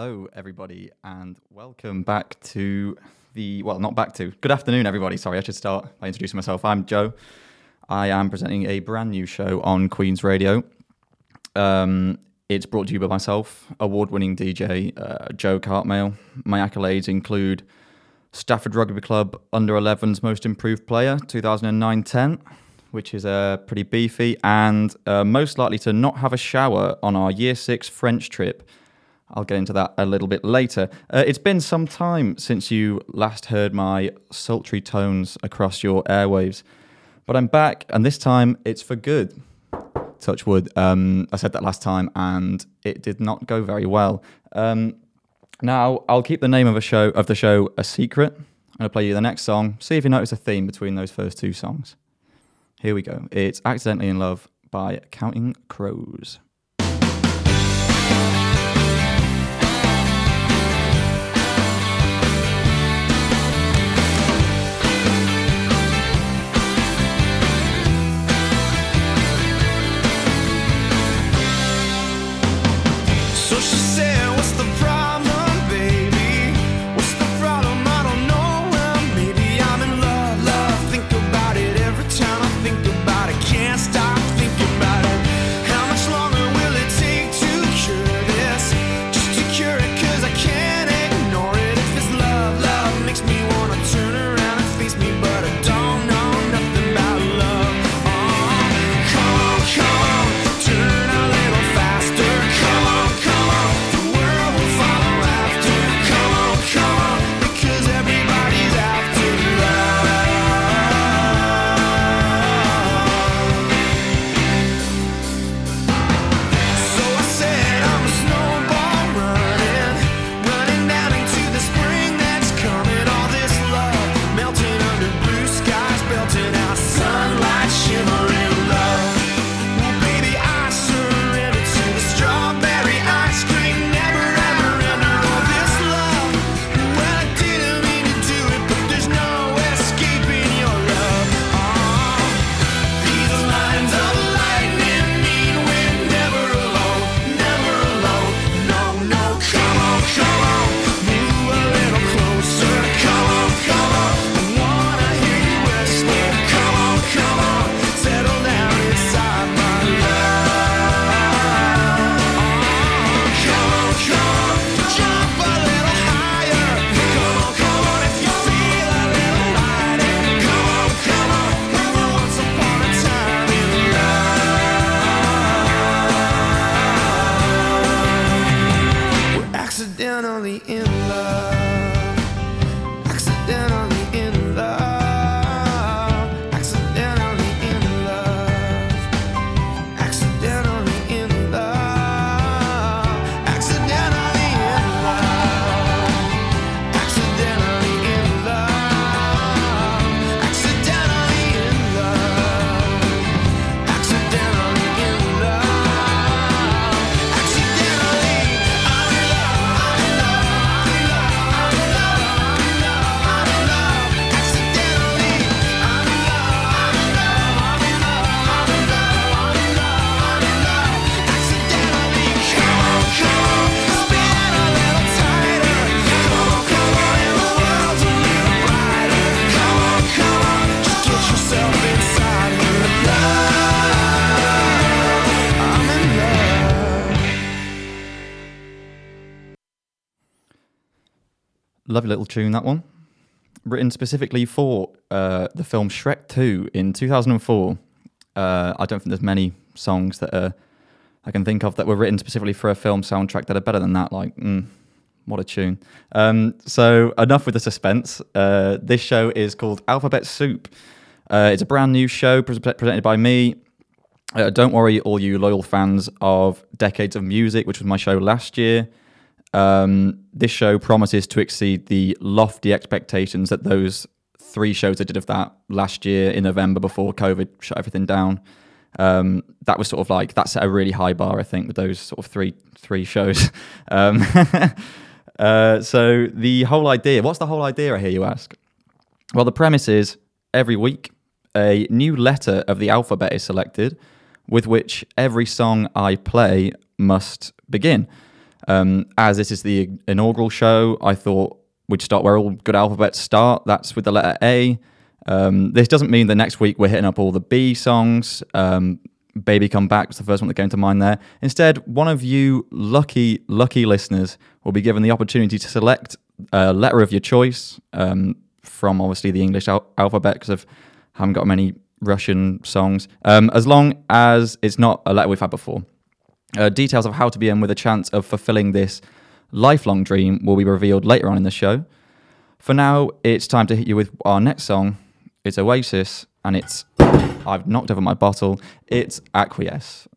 Hello, everybody, and welcome back to the well, not back to. Good afternoon, everybody. Sorry, I should start by introducing myself. I'm Joe. I am presenting a brand new show on Queen's Radio. Um, it's brought to you by myself, award-winning DJ uh, Joe Cartmail. My accolades include Stafford Rugby Club Under 11's Most Improved Player 2009-10, which is uh, pretty beefy, and uh, most likely to not have a shower on our Year Six French trip I'll get into that a little bit later. Uh, it's been some time since you last heard my sultry tones across your airwaves, but I'm back, and this time it's for good. Touch wood. Um, I said that last time, and it did not go very well. Um, now I'll keep the name of a show of the show a secret. I'm gonna play you the next song. See if you notice a theme between those first two songs. Here we go. It's "Accidentally in Love" by Counting Crows. Lovely little tune, that one. Written specifically for uh, the film Shrek 2 in 2004. Uh, I don't think there's many songs that are, I can think of that were written specifically for a film soundtrack that are better than that. Like, mm, what a tune. Um, so, enough with the suspense. Uh, this show is called Alphabet Soup. Uh, it's a brand new show pre- presented by me. Uh, don't worry, all you loyal fans of Decades of Music, which was my show last year. Um, this show promises to exceed the lofty expectations that those three shows I did of that last year in November before COVID shut everything down. Um, that was sort of like that set a really high bar, I think, with those sort of three three shows. Um, uh, so the whole idea, what's the whole idea? I hear you ask. Well, the premise is every week a new letter of the alphabet is selected, with which every song I play must begin. Um, as this is the inaugural show, I thought we'd start where all good alphabets start. That's with the letter A. Um, this doesn't mean the next week we're hitting up all the B songs. Um, Baby Come Back was the first one that came to mind there. Instead, one of you lucky, lucky listeners will be given the opportunity to select a letter of your choice um, from obviously the English al- alphabet because I haven't got many Russian songs, um, as long as it's not a letter we've had before. Uh, details of how to be in with a chance of fulfilling this lifelong dream will be revealed later on in the show. For now, it's time to hit you with our next song. It's Oasis, and it's. I've knocked over my bottle. It's Acquiesce.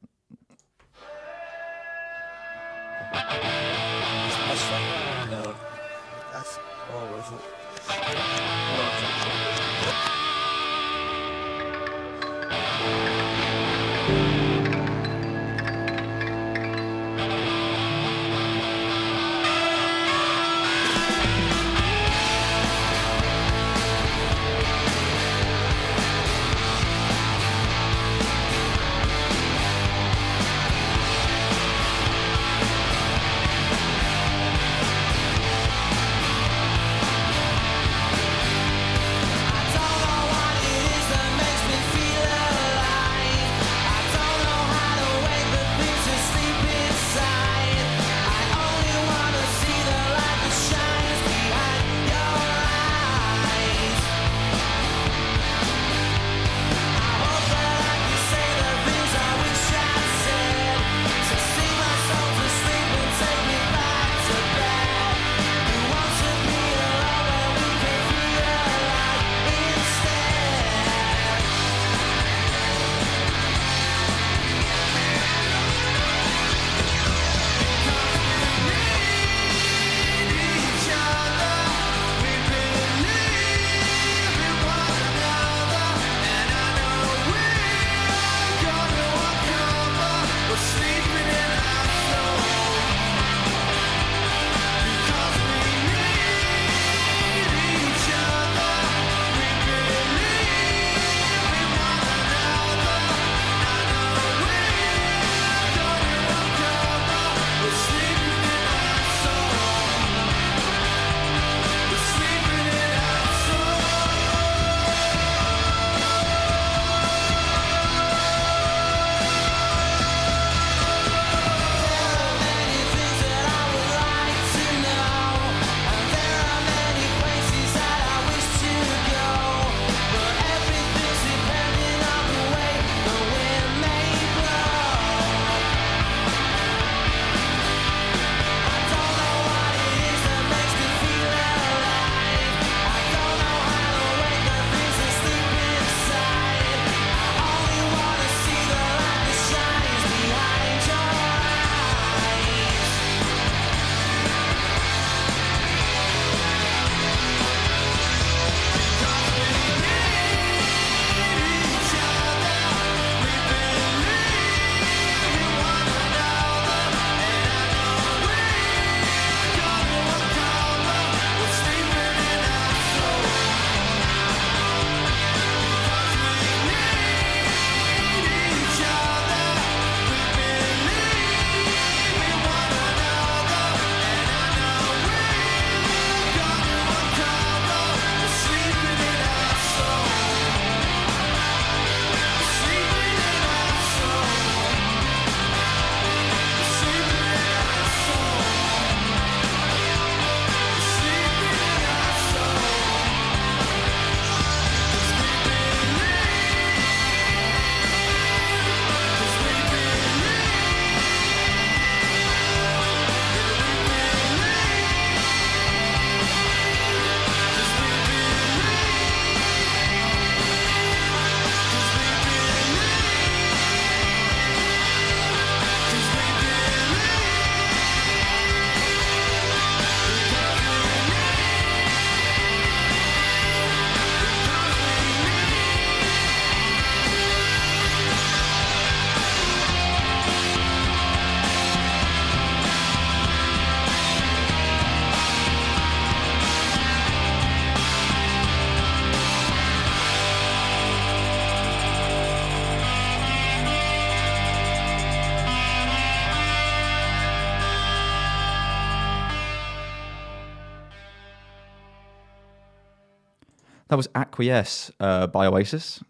Was Acquiesce uh, by Oasis.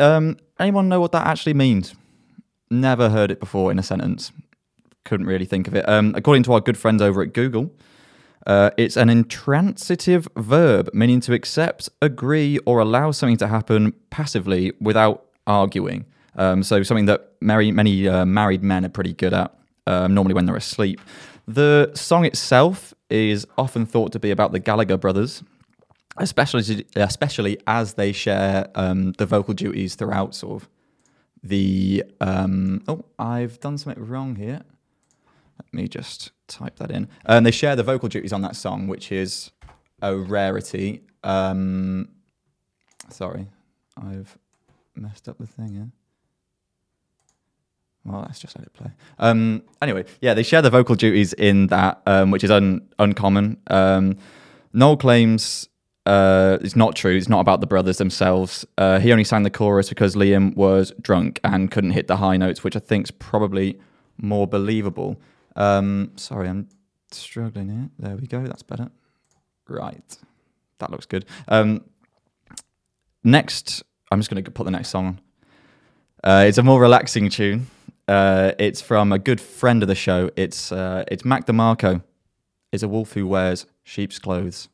Um, anyone know what that actually means? Never heard it before in a sentence. Couldn't really think of it. Um, according to our good friends over at Google, uh, it's an intransitive verb meaning to accept, agree, or allow something to happen passively without arguing. Um, so something that many, many uh, married men are pretty good at, um, normally when they're asleep. The song itself is often thought to be about the Gallagher brothers, especially especially as they share um, the vocal duties throughout sort of the. Um, oh, I've done something wrong here. Let me just type that in. And they share the vocal duties on that song, which is a rarity. Um, sorry, I've messed up the thing here. Well, let's just let it play. Um, anyway, yeah, they share the vocal duties in that, um, which is un- uncommon. Um, Noel claims uh, it's not true. It's not about the brothers themselves. Uh, he only sang the chorus because Liam was drunk and couldn't hit the high notes, which I think is probably more believable. Um, sorry, I'm struggling here. There we go. That's better. Right. That looks good. Um, next, I'm just going to put the next song on. Uh, it's a more relaxing tune. Uh, it's from a good friend of the show. It's uh, it's Mac DeMarco. It's a wolf who wears sheep's clothes.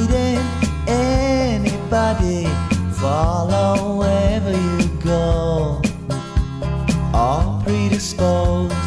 Meeting anybody follow wherever you go. All predisposed,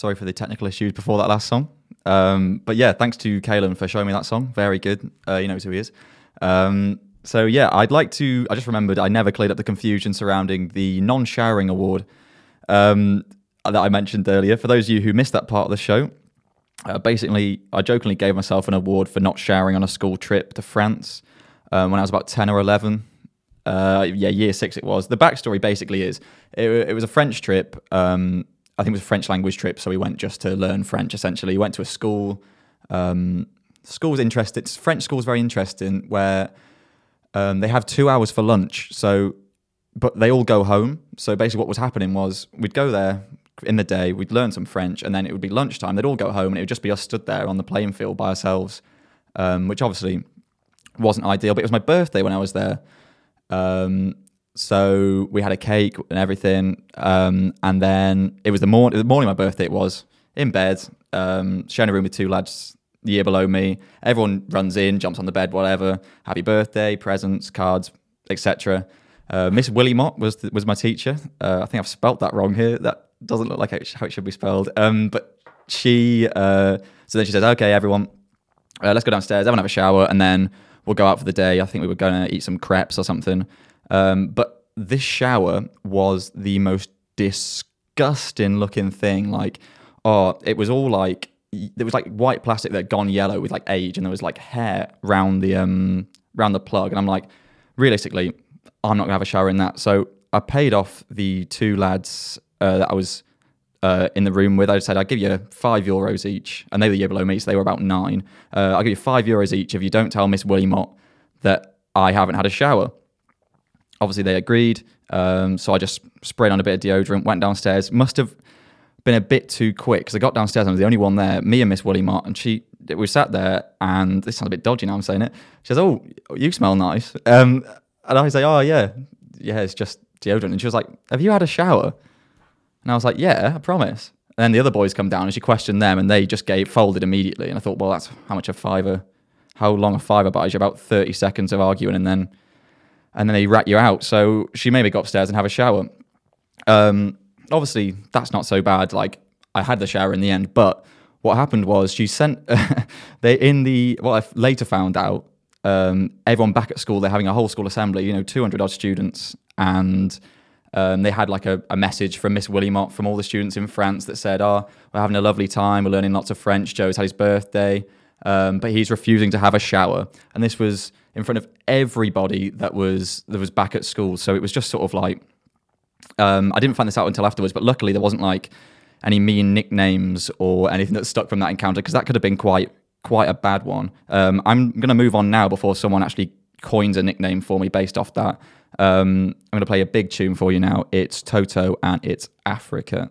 Sorry for the technical issues before that last song. Um, but yeah, thanks to Kalen for showing me that song. Very good. Uh, he knows who he is. Um, so yeah, I'd like to. I just remembered I never cleared up the confusion surrounding the non-showering award um, that I mentioned earlier. For those of you who missed that part of the show, uh, basically, I jokingly gave myself an award for not showering on a school trip to France um, when I was about 10 or 11. Uh, yeah, year six it was. The backstory basically is it, it was a French trip. Um, I think it was a French language trip. So we went just to learn French essentially. We went to a school. Um, was interesting. French school is very interesting where um, they have two hours for lunch. So, but they all go home. So basically, what was happening was we'd go there in the day, we'd learn some French, and then it would be lunchtime. They'd all go home, and it would just be us stood there on the playing field by ourselves, um, which obviously wasn't ideal. But it was my birthday when I was there. Um, so we had a cake and everything, um, and then it was the morning. The morning of my birthday, it was in bed, um, sharing a room with two lads the year below me. Everyone runs in, jumps on the bed, whatever. Happy birthday, presents, cards, etc. Uh, Miss Willie Mott was was my teacher. Uh, I think I've spelt that wrong here. That doesn't look like how it how it should be spelled. Um, but she, uh, so then she says, "Okay, everyone, uh, let's go downstairs, everyone have a shower, and then we'll go out for the day." I think we were going to eat some crepes or something. Um, but this shower was the most disgusting looking thing. Like, oh, it was all like there was like white plastic that had gone yellow with like age, and there was like hair round the um round the plug. And I'm like, realistically, I'm not gonna have a shower in that. So I paid off the two lads uh, that I was uh, in the room with. I said, I'll give you five euros each. And they were the year below me, so they were about nine. Uh, I'll give you five euros each if you don't tell Miss Willie Mott that I haven't had a shower. Obviously, they agreed. Um, so I just sprayed on a bit of deodorant, went downstairs. Must have been a bit too quick because I got downstairs and I was the only one there, me and Miss Willie Mott. And she, we sat there, and this sounds a bit dodgy now I'm saying it. She says, Oh, you smell nice. Um, and I say, Oh, yeah, yeah, it's just deodorant. And she was like, Have you had a shower? And I was like, yeah, I promise. And then the other boys come down and she questioned them and they just gave folded immediately. And I thought, well, that's how much a fiver, how long a fiver buys you? About 30 seconds of arguing and then and then they rat you out. So she made me go upstairs and have a shower. Um, obviously, that's not so bad. Like I had the shower in the end, but what happened was she sent they in the what I later found out. Um, everyone back at school, they're having a whole school assembly. You know, 200 odd students, and um, they had like a, a message from Miss Willie Mott from all the students in France that said, "Oh, we're having a lovely time. We're learning lots of French. Joe's had his birthday, um, but he's refusing to have a shower." And this was in front of everybody that was that was back at school. So it was just sort of like um, I didn't find this out until afterwards, but luckily there wasn't like any mean nicknames or anything that stuck from that encounter because that could have been quite quite a bad one. Um, I'm going to move on now before someone actually coins a nickname for me based off that. Um, I'm going to play a big tune for you now. It's Toto and it's Africa.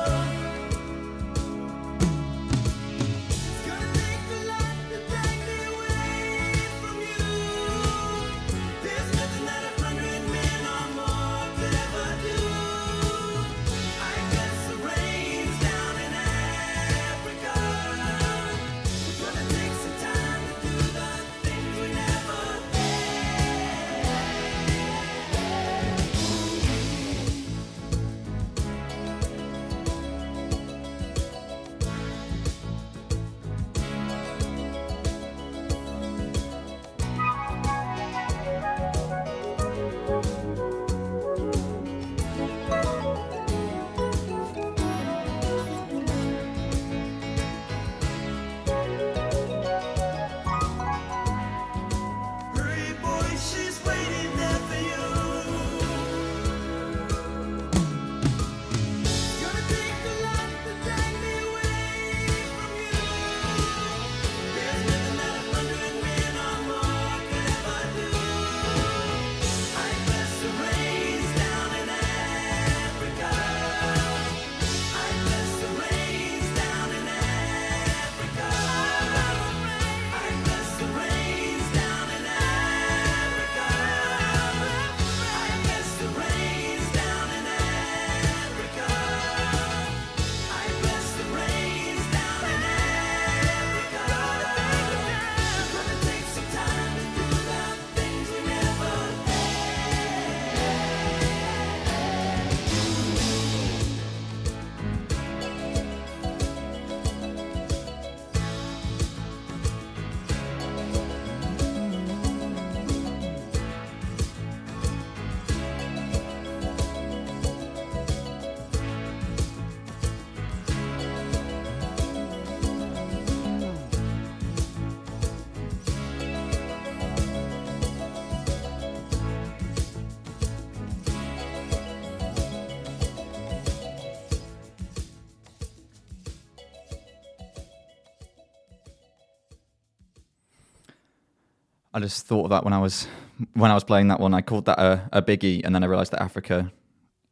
I just thought of that when I was when I was playing that one. I called that a, a biggie, and then I realised that Africa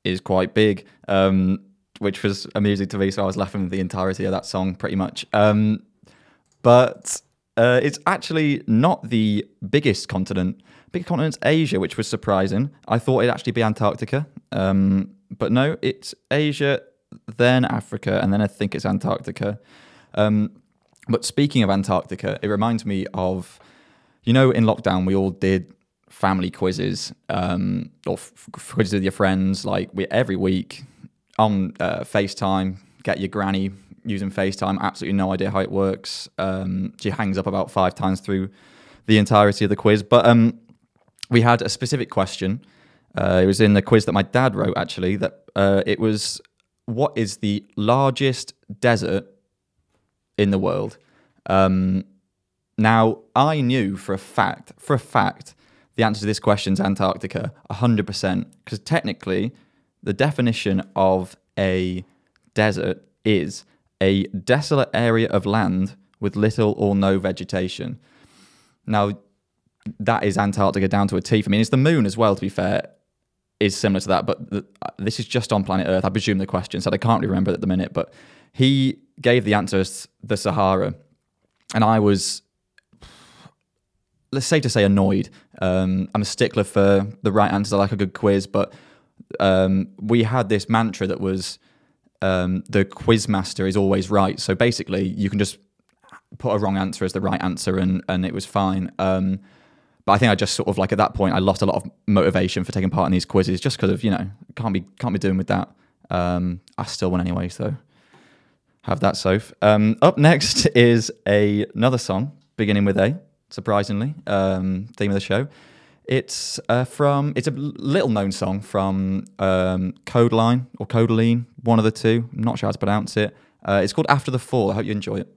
is quite big, um, which was amusing to me. So I was laughing the entirety of that song, pretty much. Um, but uh, it's actually not the biggest continent. Big continent's Asia, which was surprising. I thought it'd actually be Antarctica, um, but no, it's Asia, then Africa, and then I think it's Antarctica. Um, but speaking of Antarctica, it reminds me of, you know, in lockdown we all did family quizzes um, or f- quizzes with your friends, like we every week on uh, FaceTime. Get your granny using FaceTime. Absolutely no idea how it works. Um, she hangs up about five times through the entirety of the quiz. But um, we had a specific question. Uh, it was in the quiz that my dad wrote. Actually, that uh, it was what is the largest desert in the world? Um, now, I knew for a fact, for a fact, the answer to this question is Antarctica, 100%. Because technically, the definition of a desert is a desolate area of land with little or no vegetation. Now, that is Antarctica down to a T. I mean, it's the moon as well, to be fair, is similar to that. But uh, this is just on planet Earth. I presume the question said I can't really remember at the minute, but he gave the answer as the Sahara. And I was let's say to say annoyed. Um, I'm a stickler for the right answers. I like a good quiz, but um, we had this mantra that was um, the quiz master is always right. So basically, you can just put a wrong answer as the right answer, and and it was fine. Um, but I think I just sort of like at that point I lost a lot of motivation for taking part in these quizzes just because of you know can't be can't be doing with that. Um, I still won anyway, so have that, Soph. Um, up next is a, another song beginning with A, surprisingly, um, theme of the show. It's uh, from, it's a little known song from um, Codeline or Codeline, one of the two. I'm not sure how to pronounce it. Uh, it's called After the Fall. I hope you enjoy it.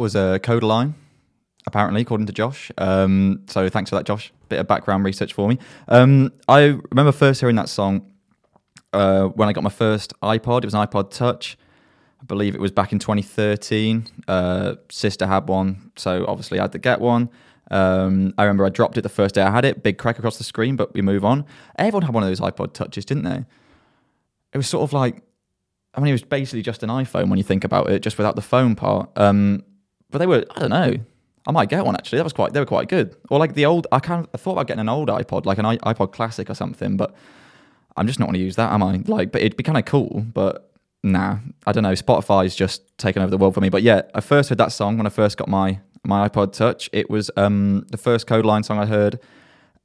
Was a code line, apparently, according to Josh. Um, so thanks for that, Josh. Bit of background research for me. Um, I remember first hearing that song uh, when I got my first iPod. It was an iPod Touch. I believe it was back in 2013. Uh, sister had one, so obviously I had to get one. Um, I remember I dropped it the first day I had it, big crack across the screen, but we move on. Everyone had one of those iPod Touches, didn't they? It was sort of like, I mean, it was basically just an iPhone when you think about it, just without the phone part. Um, but they were, I don't know. I might get one actually. That was quite, they were quite good. Or like the old, I kind of I thought about getting an old iPod, like an iPod Classic or something, but I'm just not going to use that, am I? Like, but it'd be kind of cool, but nah, I don't know. Spotify's just taken over the world for me. But yeah, I first heard that song when I first got my my iPod Touch. It was um, the first Code Line song I heard,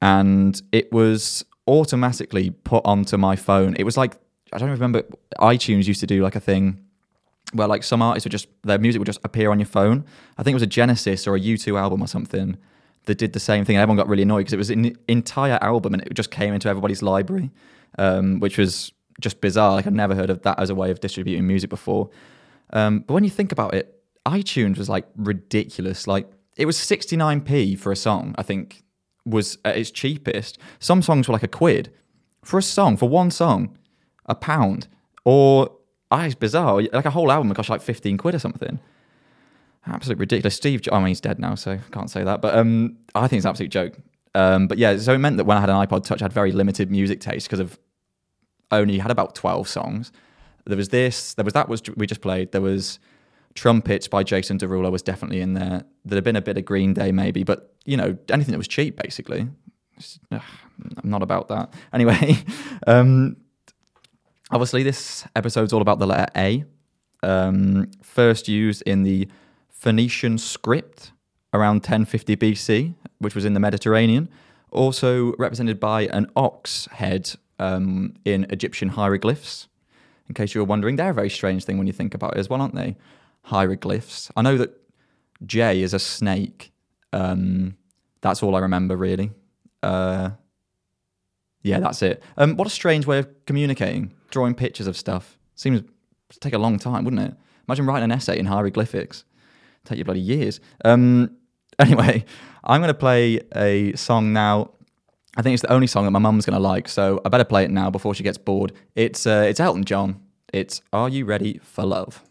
and it was automatically put onto my phone. It was like I don't remember. iTunes used to do like a thing where like some artists would just their music would just appear on your phone. I think it was a Genesis or a U2 album or something that did the same thing. And everyone got really annoyed because it was an entire album and it just came into everybody's library, um, which was just bizarre. Like I'd never heard of that as a way of distributing music before. Um, but when you think about it, iTunes was like ridiculous. Like it was 69p for a song. I think was at its cheapest. Some songs were like a quid for a song for one song, a pound or ah, it's bizarre. Like a whole album would cost like 15 quid or something. Absolutely ridiculous. Steve, I mean, he's dead now, so I can't say that. But um, I think it's an absolute joke. Um, but yeah, so it meant that when I had an iPod Touch, I had very limited music taste because of only had about 12 songs. There was this, there was that was we just played. There was Trumpets by Jason Derulo was definitely in there. There'd been a bit of Green Day maybe, but you know, anything that was cheap basically. It's- ugh, I'm not about that. Anyway, um, obviously this episode's all about the letter A. Um, first used in the Phoenician script around 1050 BC, which was in the Mediterranean. Also represented by an ox head um, in Egyptian hieroglyphs. In case you were wondering, they're a very strange thing when you think about it as well, aren't they? Hieroglyphs. I know that J is a snake. Um, that's all I remember, really. Uh, yeah, that's it. Um, what a strange way of communicating, drawing pictures of stuff. Seems to take a long time, wouldn't it? Imagine writing an essay in hieroglyphics. Take you bloody years. Um, anyway, I'm going to play a song now. I think it's the only song that my mum's going to like, so I better play it now before she gets bored. It's uh, it's Elton John. It's Are You Ready for Love?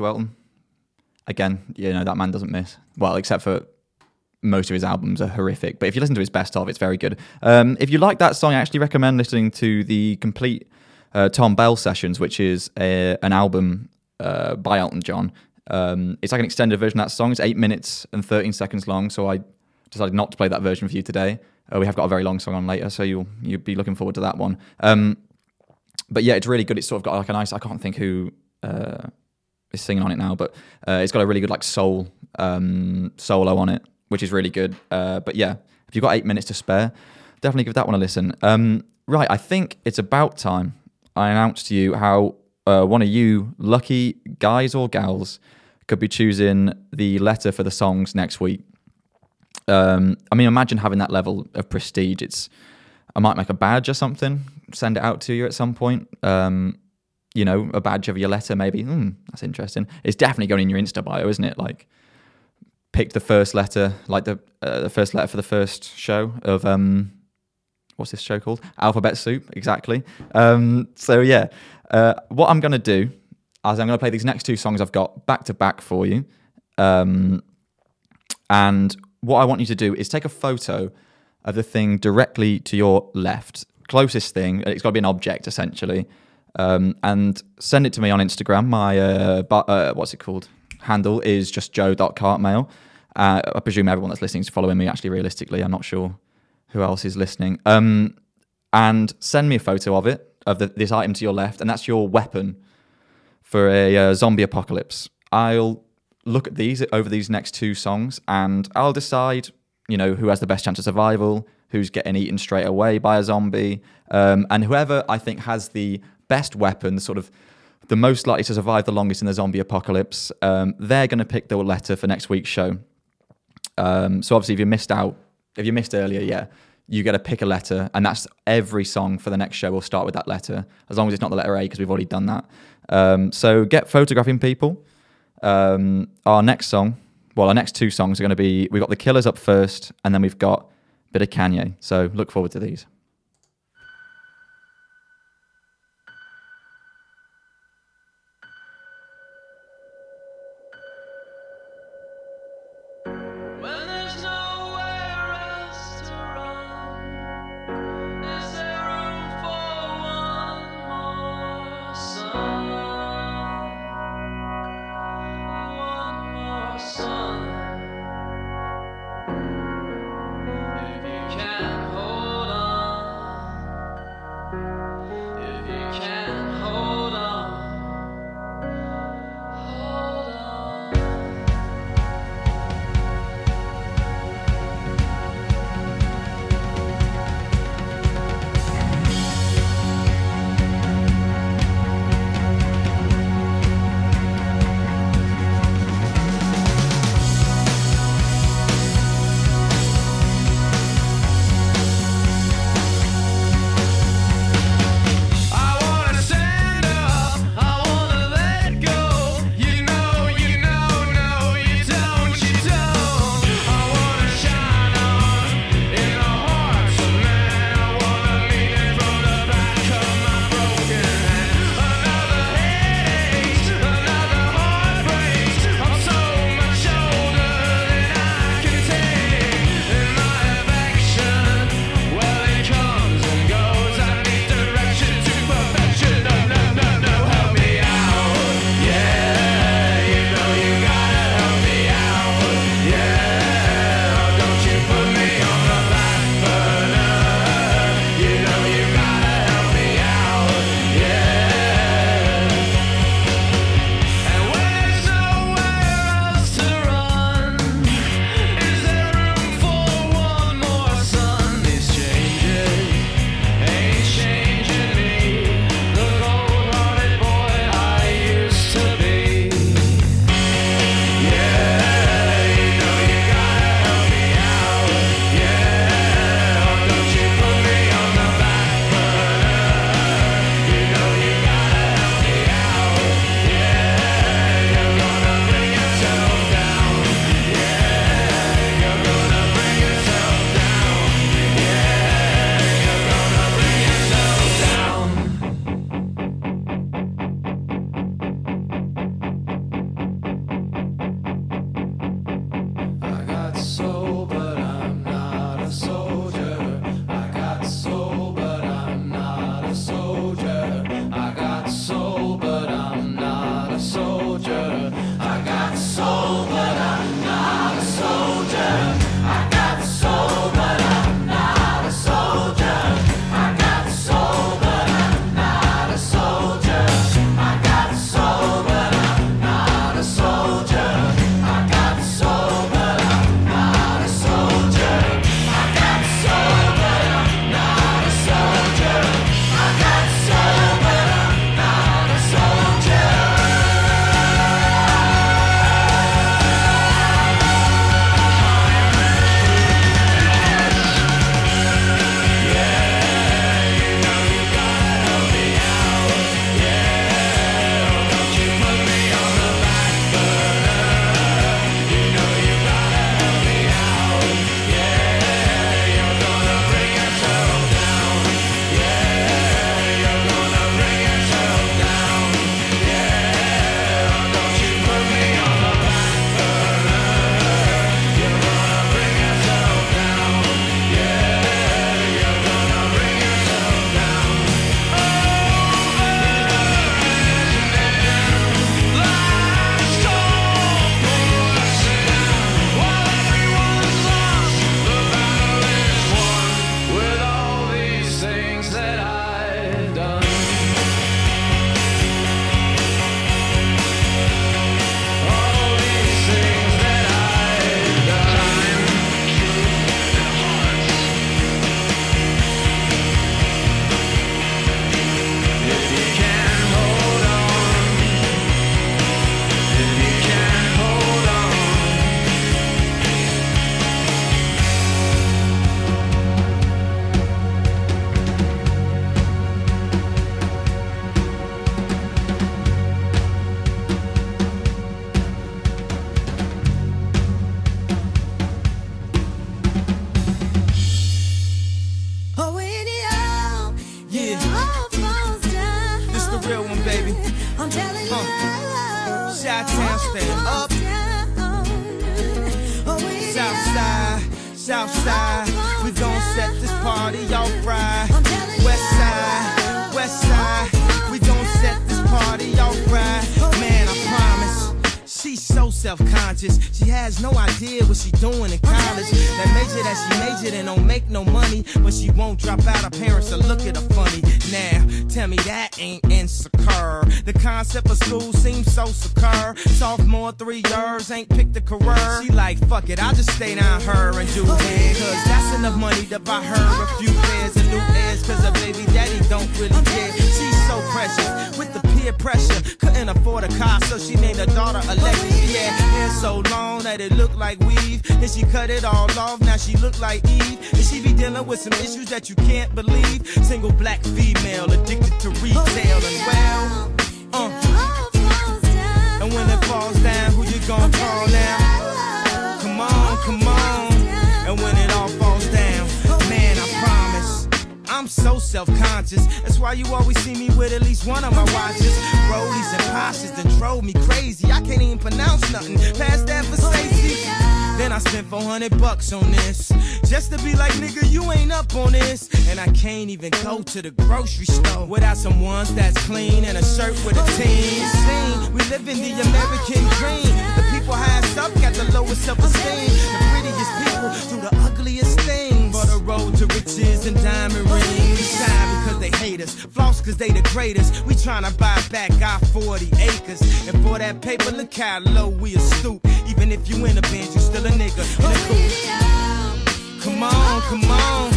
Thank you, Elton. Again, you know that man doesn't miss. Well, except for most of his albums are horrific, but if you listen to his best of, it's very good. Um, if you like that song, I actually recommend listening to the complete uh, Thom Bell sessions, which is a, an album uh, by Elton John. Um, it's like an extended version of that song. It's eight minutes and 13 seconds long, so I decided not to play that version for you today. Uh, we have got a very long song on later, so you'll you'll be looking forward to that one. Um, but yeah, it's really good. It's sort of got like a nice. I can't think who uh, is singing on it now, but uh, it's got a really good like soul um, solo on it, which is really good. Uh, but yeah, if you've got eight minutes to spare, definitely give that one a listen. Um, right, I think it's about time I announced to you how uh, one of you lucky guys or gals could be choosing the letter for the songs next week. Um, I mean, imagine having that level of prestige. It's I might make a badge or something, send it out to you at some point. Um, you know, a badge of your letter, maybe. Hmm, that's interesting. It's definitely going in your Insta bio, isn't it? Like, pick the first letter, like the uh, the first letter for the first show of um, what's this show called? Alphabet Soup, exactly. Um, so yeah, uh, what I'm gonna do is I'm gonna play these next two songs I've got back to back for you. Um, and what I want you to do is take a photo of the thing directly to your left, closest thing. It's got to be an object essentially, um, and send it to me on Instagram. My uh, bu- uh, what's it called? Handle is just joe.cartmail. Uh, I presume everyone that's listening is following me. Actually, realistically, I'm not sure who else is listening. Um, and send me a photo of it of the, this item to your left, and that's your weapon for a uh, zombie apocalypse. I'll look at these over these next two songs and I'll decide, you know, who has the best chance of survival, who's getting eaten straight away by a zombie, um, and whoever I think has the best weapon, sort of the most likely to survive the longest in the zombie apocalypse, um, they're going to pick the letter for next week's show. Um, so obviously, if you missed out, if you missed earlier, yeah, you get to pick a letter, and that's every song for the next show will start with that letter, as long as it's not the letter A, because we've already done that. Um, so get photographing people. Um, our next song, well, our next two songs are going to be we've got the Killers up first, and then we've got a bit of Kanye. So look forward to these. She has no idea what she doing in college. That major that she majored in don't make no money, but she won't drop out. Her parents will look at her funny. Now, tell me that ain't insecure. The concept of school seems so secure. Sophomore, three years, ain't picked a career. She like, fuck it, I'll just stay down her and do it. Cause that's enough money to buy her a few pairs new ears. Cause her baby daddy don't really care. She's so precious with the peer pressure. Couldn't afford a car, so she named her daughter Alexis. Had hair so long that it looked like weave. Then she cut it all off, now she look like Eve. And she be dealing with some issues that you can't believe. Single black female addicted to retail and well. Uh, and when it falls down, who you gonna call now? So self-conscious. That's why you always see me with at least one of my watches. Rollies and Porsches that drove me crazy. I can't even pronounce nothing past that for safety. Then I spent 400 bucks on this. Just to be like, nigga, you ain't up on this. And I can't even go to the grocery store without some ones that's clean and a shirt with a team. We live in the American dream. The people highest up got the lowest self-esteem. The prettiest people do the road to riches and diamond rings. Shine because they hate us. Floss cause they the greatest. We tryna buy back our 40 acres. And for that paper, look how low we a stoop. Even if you in a band, you still a nigga in a coupe. Come on, come on.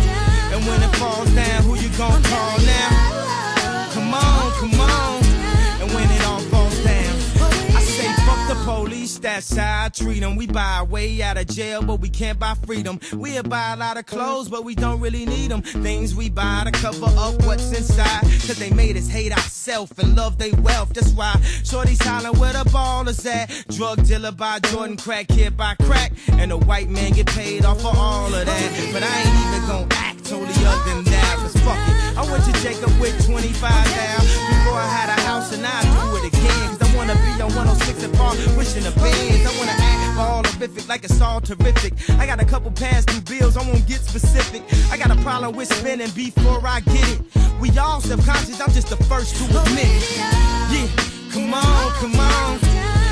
And when it falls down, who you gon' call now? Come on, come on. And when it police, that's how I treat them. We buy our way out of jail, but we can't buy freedom. We'll buy a lot of clothes, but we don't really need them. Things we buy to cover up what's inside. Cause they made us hate ourselves and love their wealth. That's why Shorty's hollering where the ball is at. Drug dealer by Jordan, crack kid by crack. And the white man get paid off for all of that. But I ain't even gonna act totally other than that. Cause fuck it. I went to Jacob with 25 now. Before I had a house and I wanna be on 106 and Park, pushing the bands. I wanna act all horrific like it's all terrific. I got a couple past due bills, I won't get specific. I got a problem with spending before I get it. We all subconscious, I'm just the first to admit it. Yeah, come on, come on.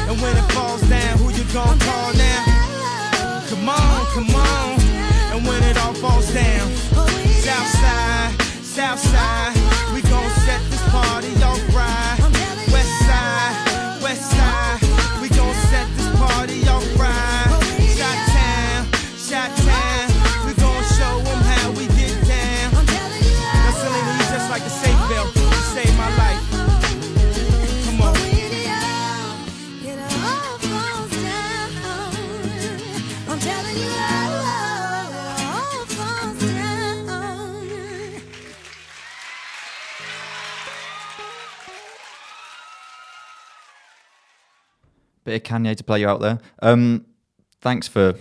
And when it falls down, who you gonna call now? Come on, come on. And when it all falls down, south side, south side, we gon' set this party Bit of Kanye to play you out there. Um, thanks for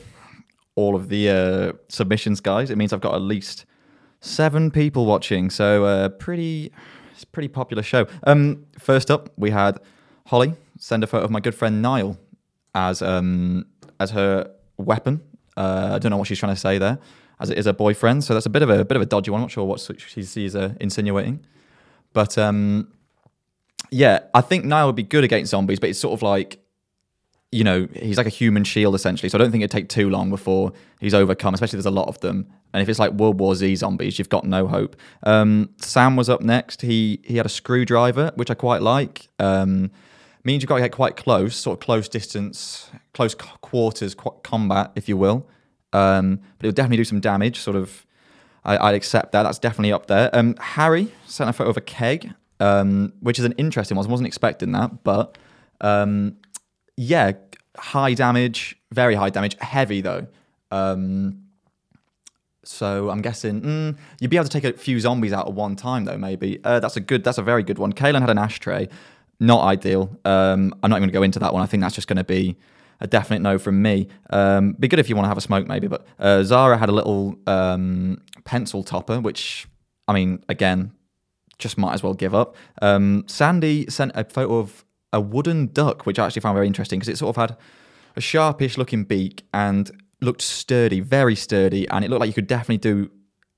all of the uh, submissions, guys. It means I've got at least seven people watching, so uh, pretty, it's a pretty popular show. Um, first up, we had Holly send a photo of my good friend Niall as um, as her weapon. Uh, I don't know what she's trying to say there, as it is her boyfriend. So that's a bit of a bit of a dodgy one. I'm not sure what she sees uh, insinuating, but um, yeah, I think Niall would be good against zombies, but it's sort of like you know, he's like a human shield essentially. So I don't think it'd take too long before he's overcome, especially if there's a lot of them. And if it's like World War Z zombies, you've got no hope. Um, Sam was up next. He he had a screwdriver, which I quite like. Um, means you've got to get quite close, sort of close distance, close quarters qu- combat, if you will. Um, but it'll definitely do some damage. Sort of, I, I'd accept that. That's definitely up there. Um, Harry sent a photo of a keg, um, which is an interesting one. I wasn't expecting that, but um, yeah, high damage, very high damage, heavy though. Um, so I'm guessing mm, you'd be able to take a few zombies out at one time though. Maybe uh, that's a good, that's a very good one. Kalen had an ashtray, not ideal. Um, I'm not even going to go into that one. I think that's just going to be a definite no from me. Um, be good if you want to have a smoke maybe, but uh, Zara had a little um, pencil topper, which I mean, again, just might as well give up. Um, Sandy sent a photo of a wooden duck, which I actually found very interesting because it sort of had a sharpish looking beak and looked sturdy, very sturdy, and it looked like you could definitely do.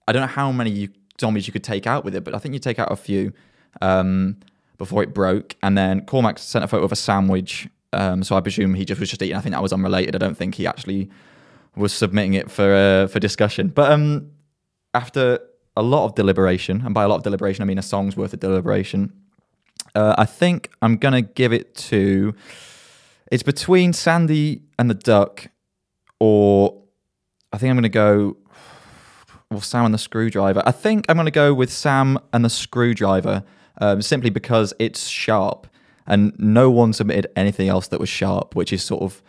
I don't know how many you, zombies you could take out with it, but I think you take out a few um, before it broke. And then Cormac sent a photo of a sandwich Um, so I presume he just was just eating. I think that was unrelated. I don't think he actually was submitting it for uh, for discussion. But um, after a lot of deliberation, and by a lot of deliberation I mean a song's worth of deliberation, uh, I think I'm gonna give it to. It's between Sandy and the Duck, or I think I'm gonna go. Well, Sam and the Screwdriver. I think I'm gonna go with Sam and the Screwdriver, um, simply because it's sharp, and no one submitted anything else that was sharp, which is sort of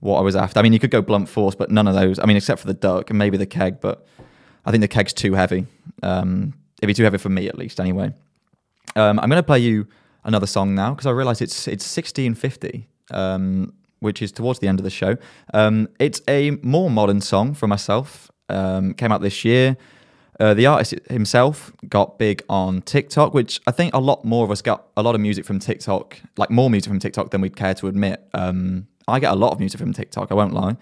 what I was after. I mean, you could go blunt force, but none of those. I mean, except for the duck and maybe the keg, but I think the keg's too heavy. Um, it'd be too heavy for me, at least, anyway. Um, I'm going to play you another song now because I realise it's it's 1650, um, which is towards the end of the show. Um, it's a more modern song for myself. Um, came out this year. Uh, the artist himself got big on TikTok, which I think a lot more of us got a lot of music from TikTok, like more music from TikTok than we'd care to admit. Um, I get a lot of music from TikTok. I won't lie.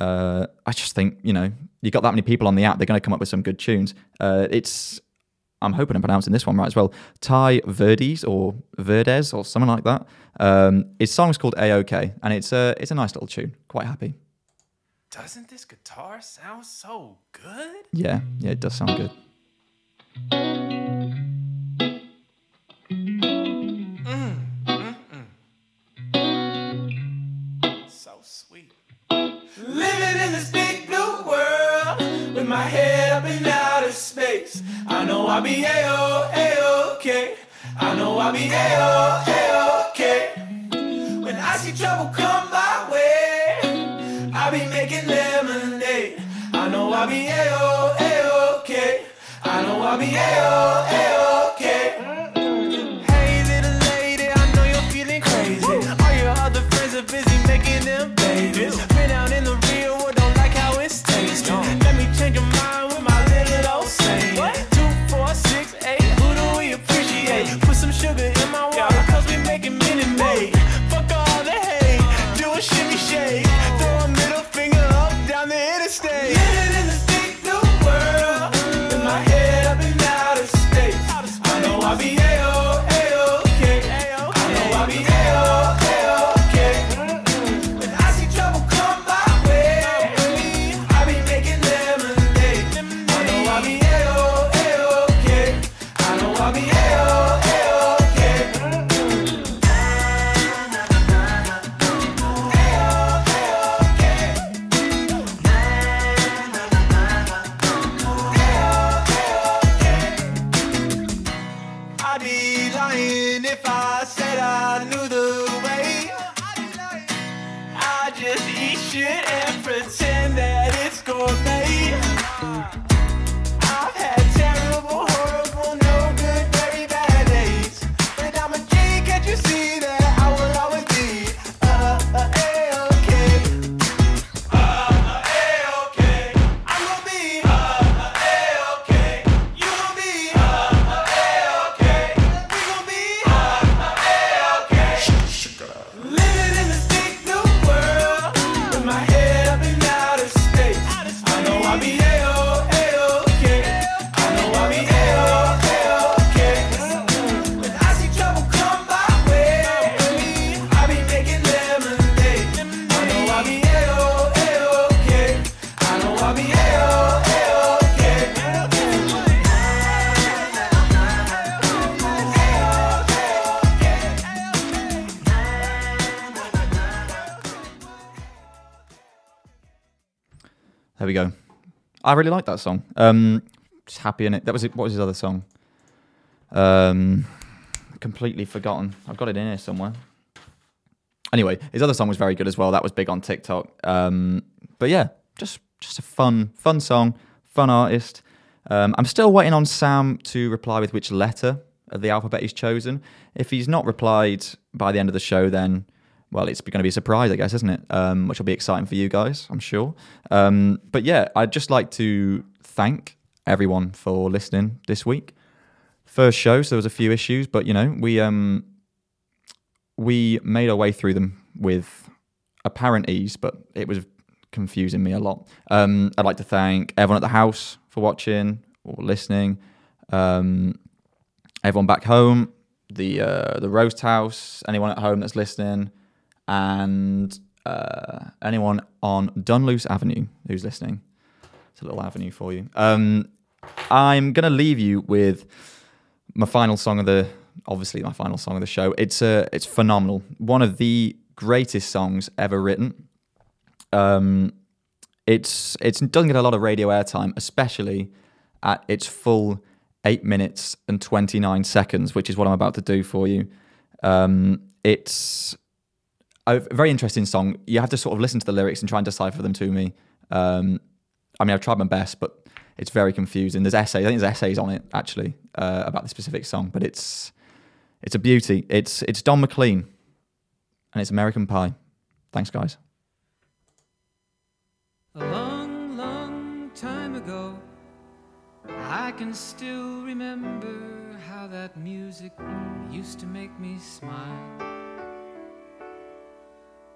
Uh, I just think you know you got that many people on the app, they're going to come up with some good tunes. Uh, it's I'm hoping I'm pronouncing this one right as well. Tai Verdes or Verdes or something like that. Um, his song's called A-OK, and it's a it's a nice little tune. Quite happy. Doesn't this guitar sound so good? Yeah, yeah, it does sound good. Mm, mm, mm. So sweet. Living in this big blue world with my head up in outer I know I'll be A-O, A-OK. I know I'll be A-O, A-OK. When I see trouble come my way, I'll be making lemonade. I know I'll be A-O, A-OK. I know I'll be A-O, A-OK. I really like that song. Um, just happy in it. That was it. What was his other song? Um, completely forgotten. I've got it in here somewhere. Anyway, his other song was very good as well. That was big on TikTok. Um, but yeah, just just a fun fun song, fun artist. Um, I'm still waiting on Sam to reply with which letter of the alphabet he's chosen. If he's not replied by the end of the show, then well, it's going to be a surprise, I guess, isn't it? Um, which will be exciting for you guys, I'm sure. Um, but yeah, I'd just like to thank everyone for listening this week. First show, so there was a few issues, but you know, we um, we made our way through them with apparent ease, but it was confusing me a lot. Um, I'd like to thank everyone at the house for watching or listening. Um, everyone back home, the uh, the roast house, anyone at home that's listening, and uh, anyone on Dunluce Avenue who's listening. It's a little avenue for you. Um, I'm gonna leave you with my final song of the obviously my final song of the show. It's uh, it's phenomenal. One of the greatest songs ever written. Um, it's it doesn't get a lot of radio airtime, especially at its full eight minutes and twenty nine seconds, which is what I'm about to do for you. Um, it's a very interesting song. You have to sort of listen to the lyrics and try and decipher them to me. Um, I mean, I've tried my best, but it's very confusing. There's essays. I think there's essays on it actually uh, about the specific song, but it's it's a beauty. It's it's Don McLean, and it's American Pie. Thanks, guys. A long, long time ago, I can still remember how that music used to make me smile.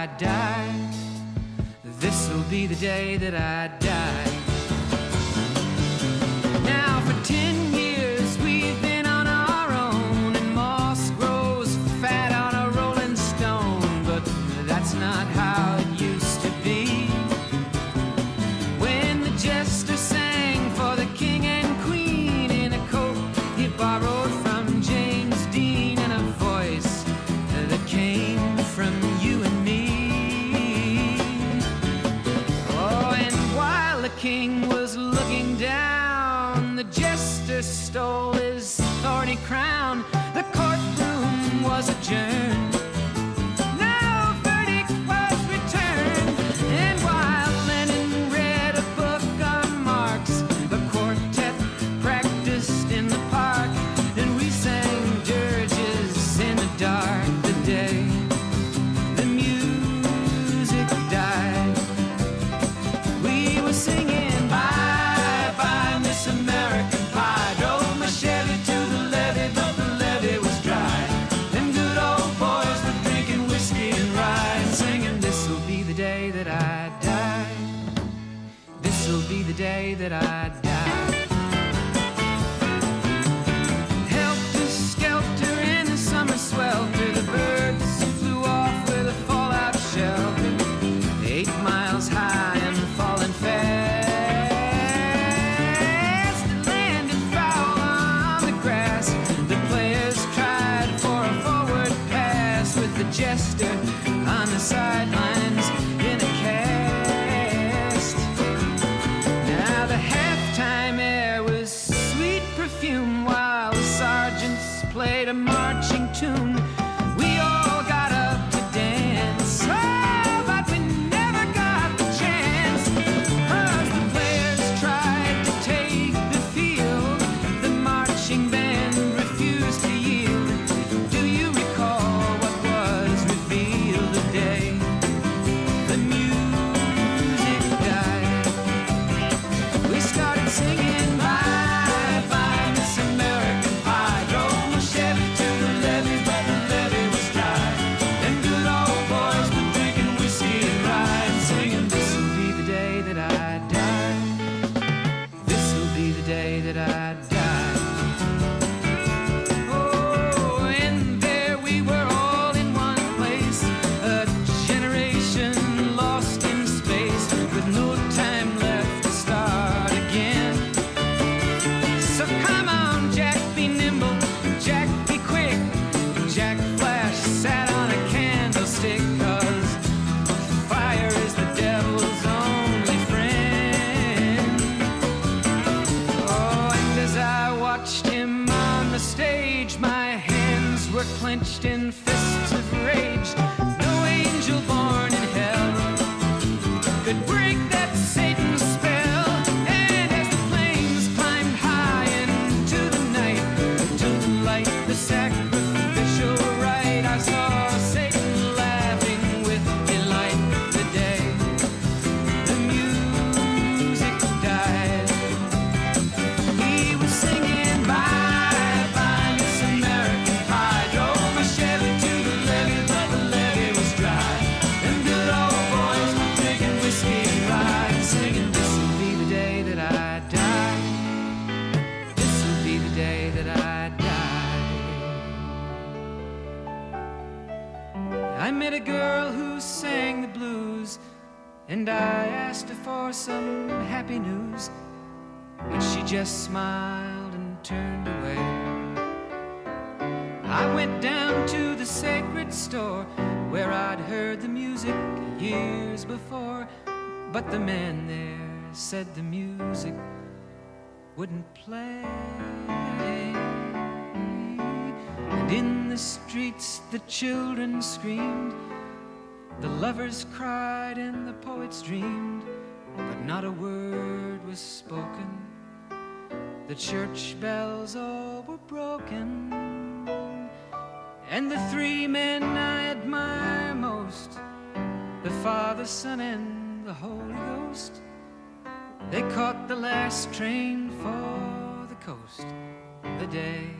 I die. This'll be the day that I die. Now for ten crown. The courtroom was adjourned. I met a girl who sang the blues, and I asked her for some happy news. But she just smiled and turned away. I went down to the sacred store where I'd heard the music years before. But the man there said the music wouldn't play. In the streets the children screamed, the lovers cried, and the poets dreamed, but not a word was spoken. The church bells all were broken. And the three men I admire most the Father, Son, and the Holy Ghost they caught the last train for the coast the day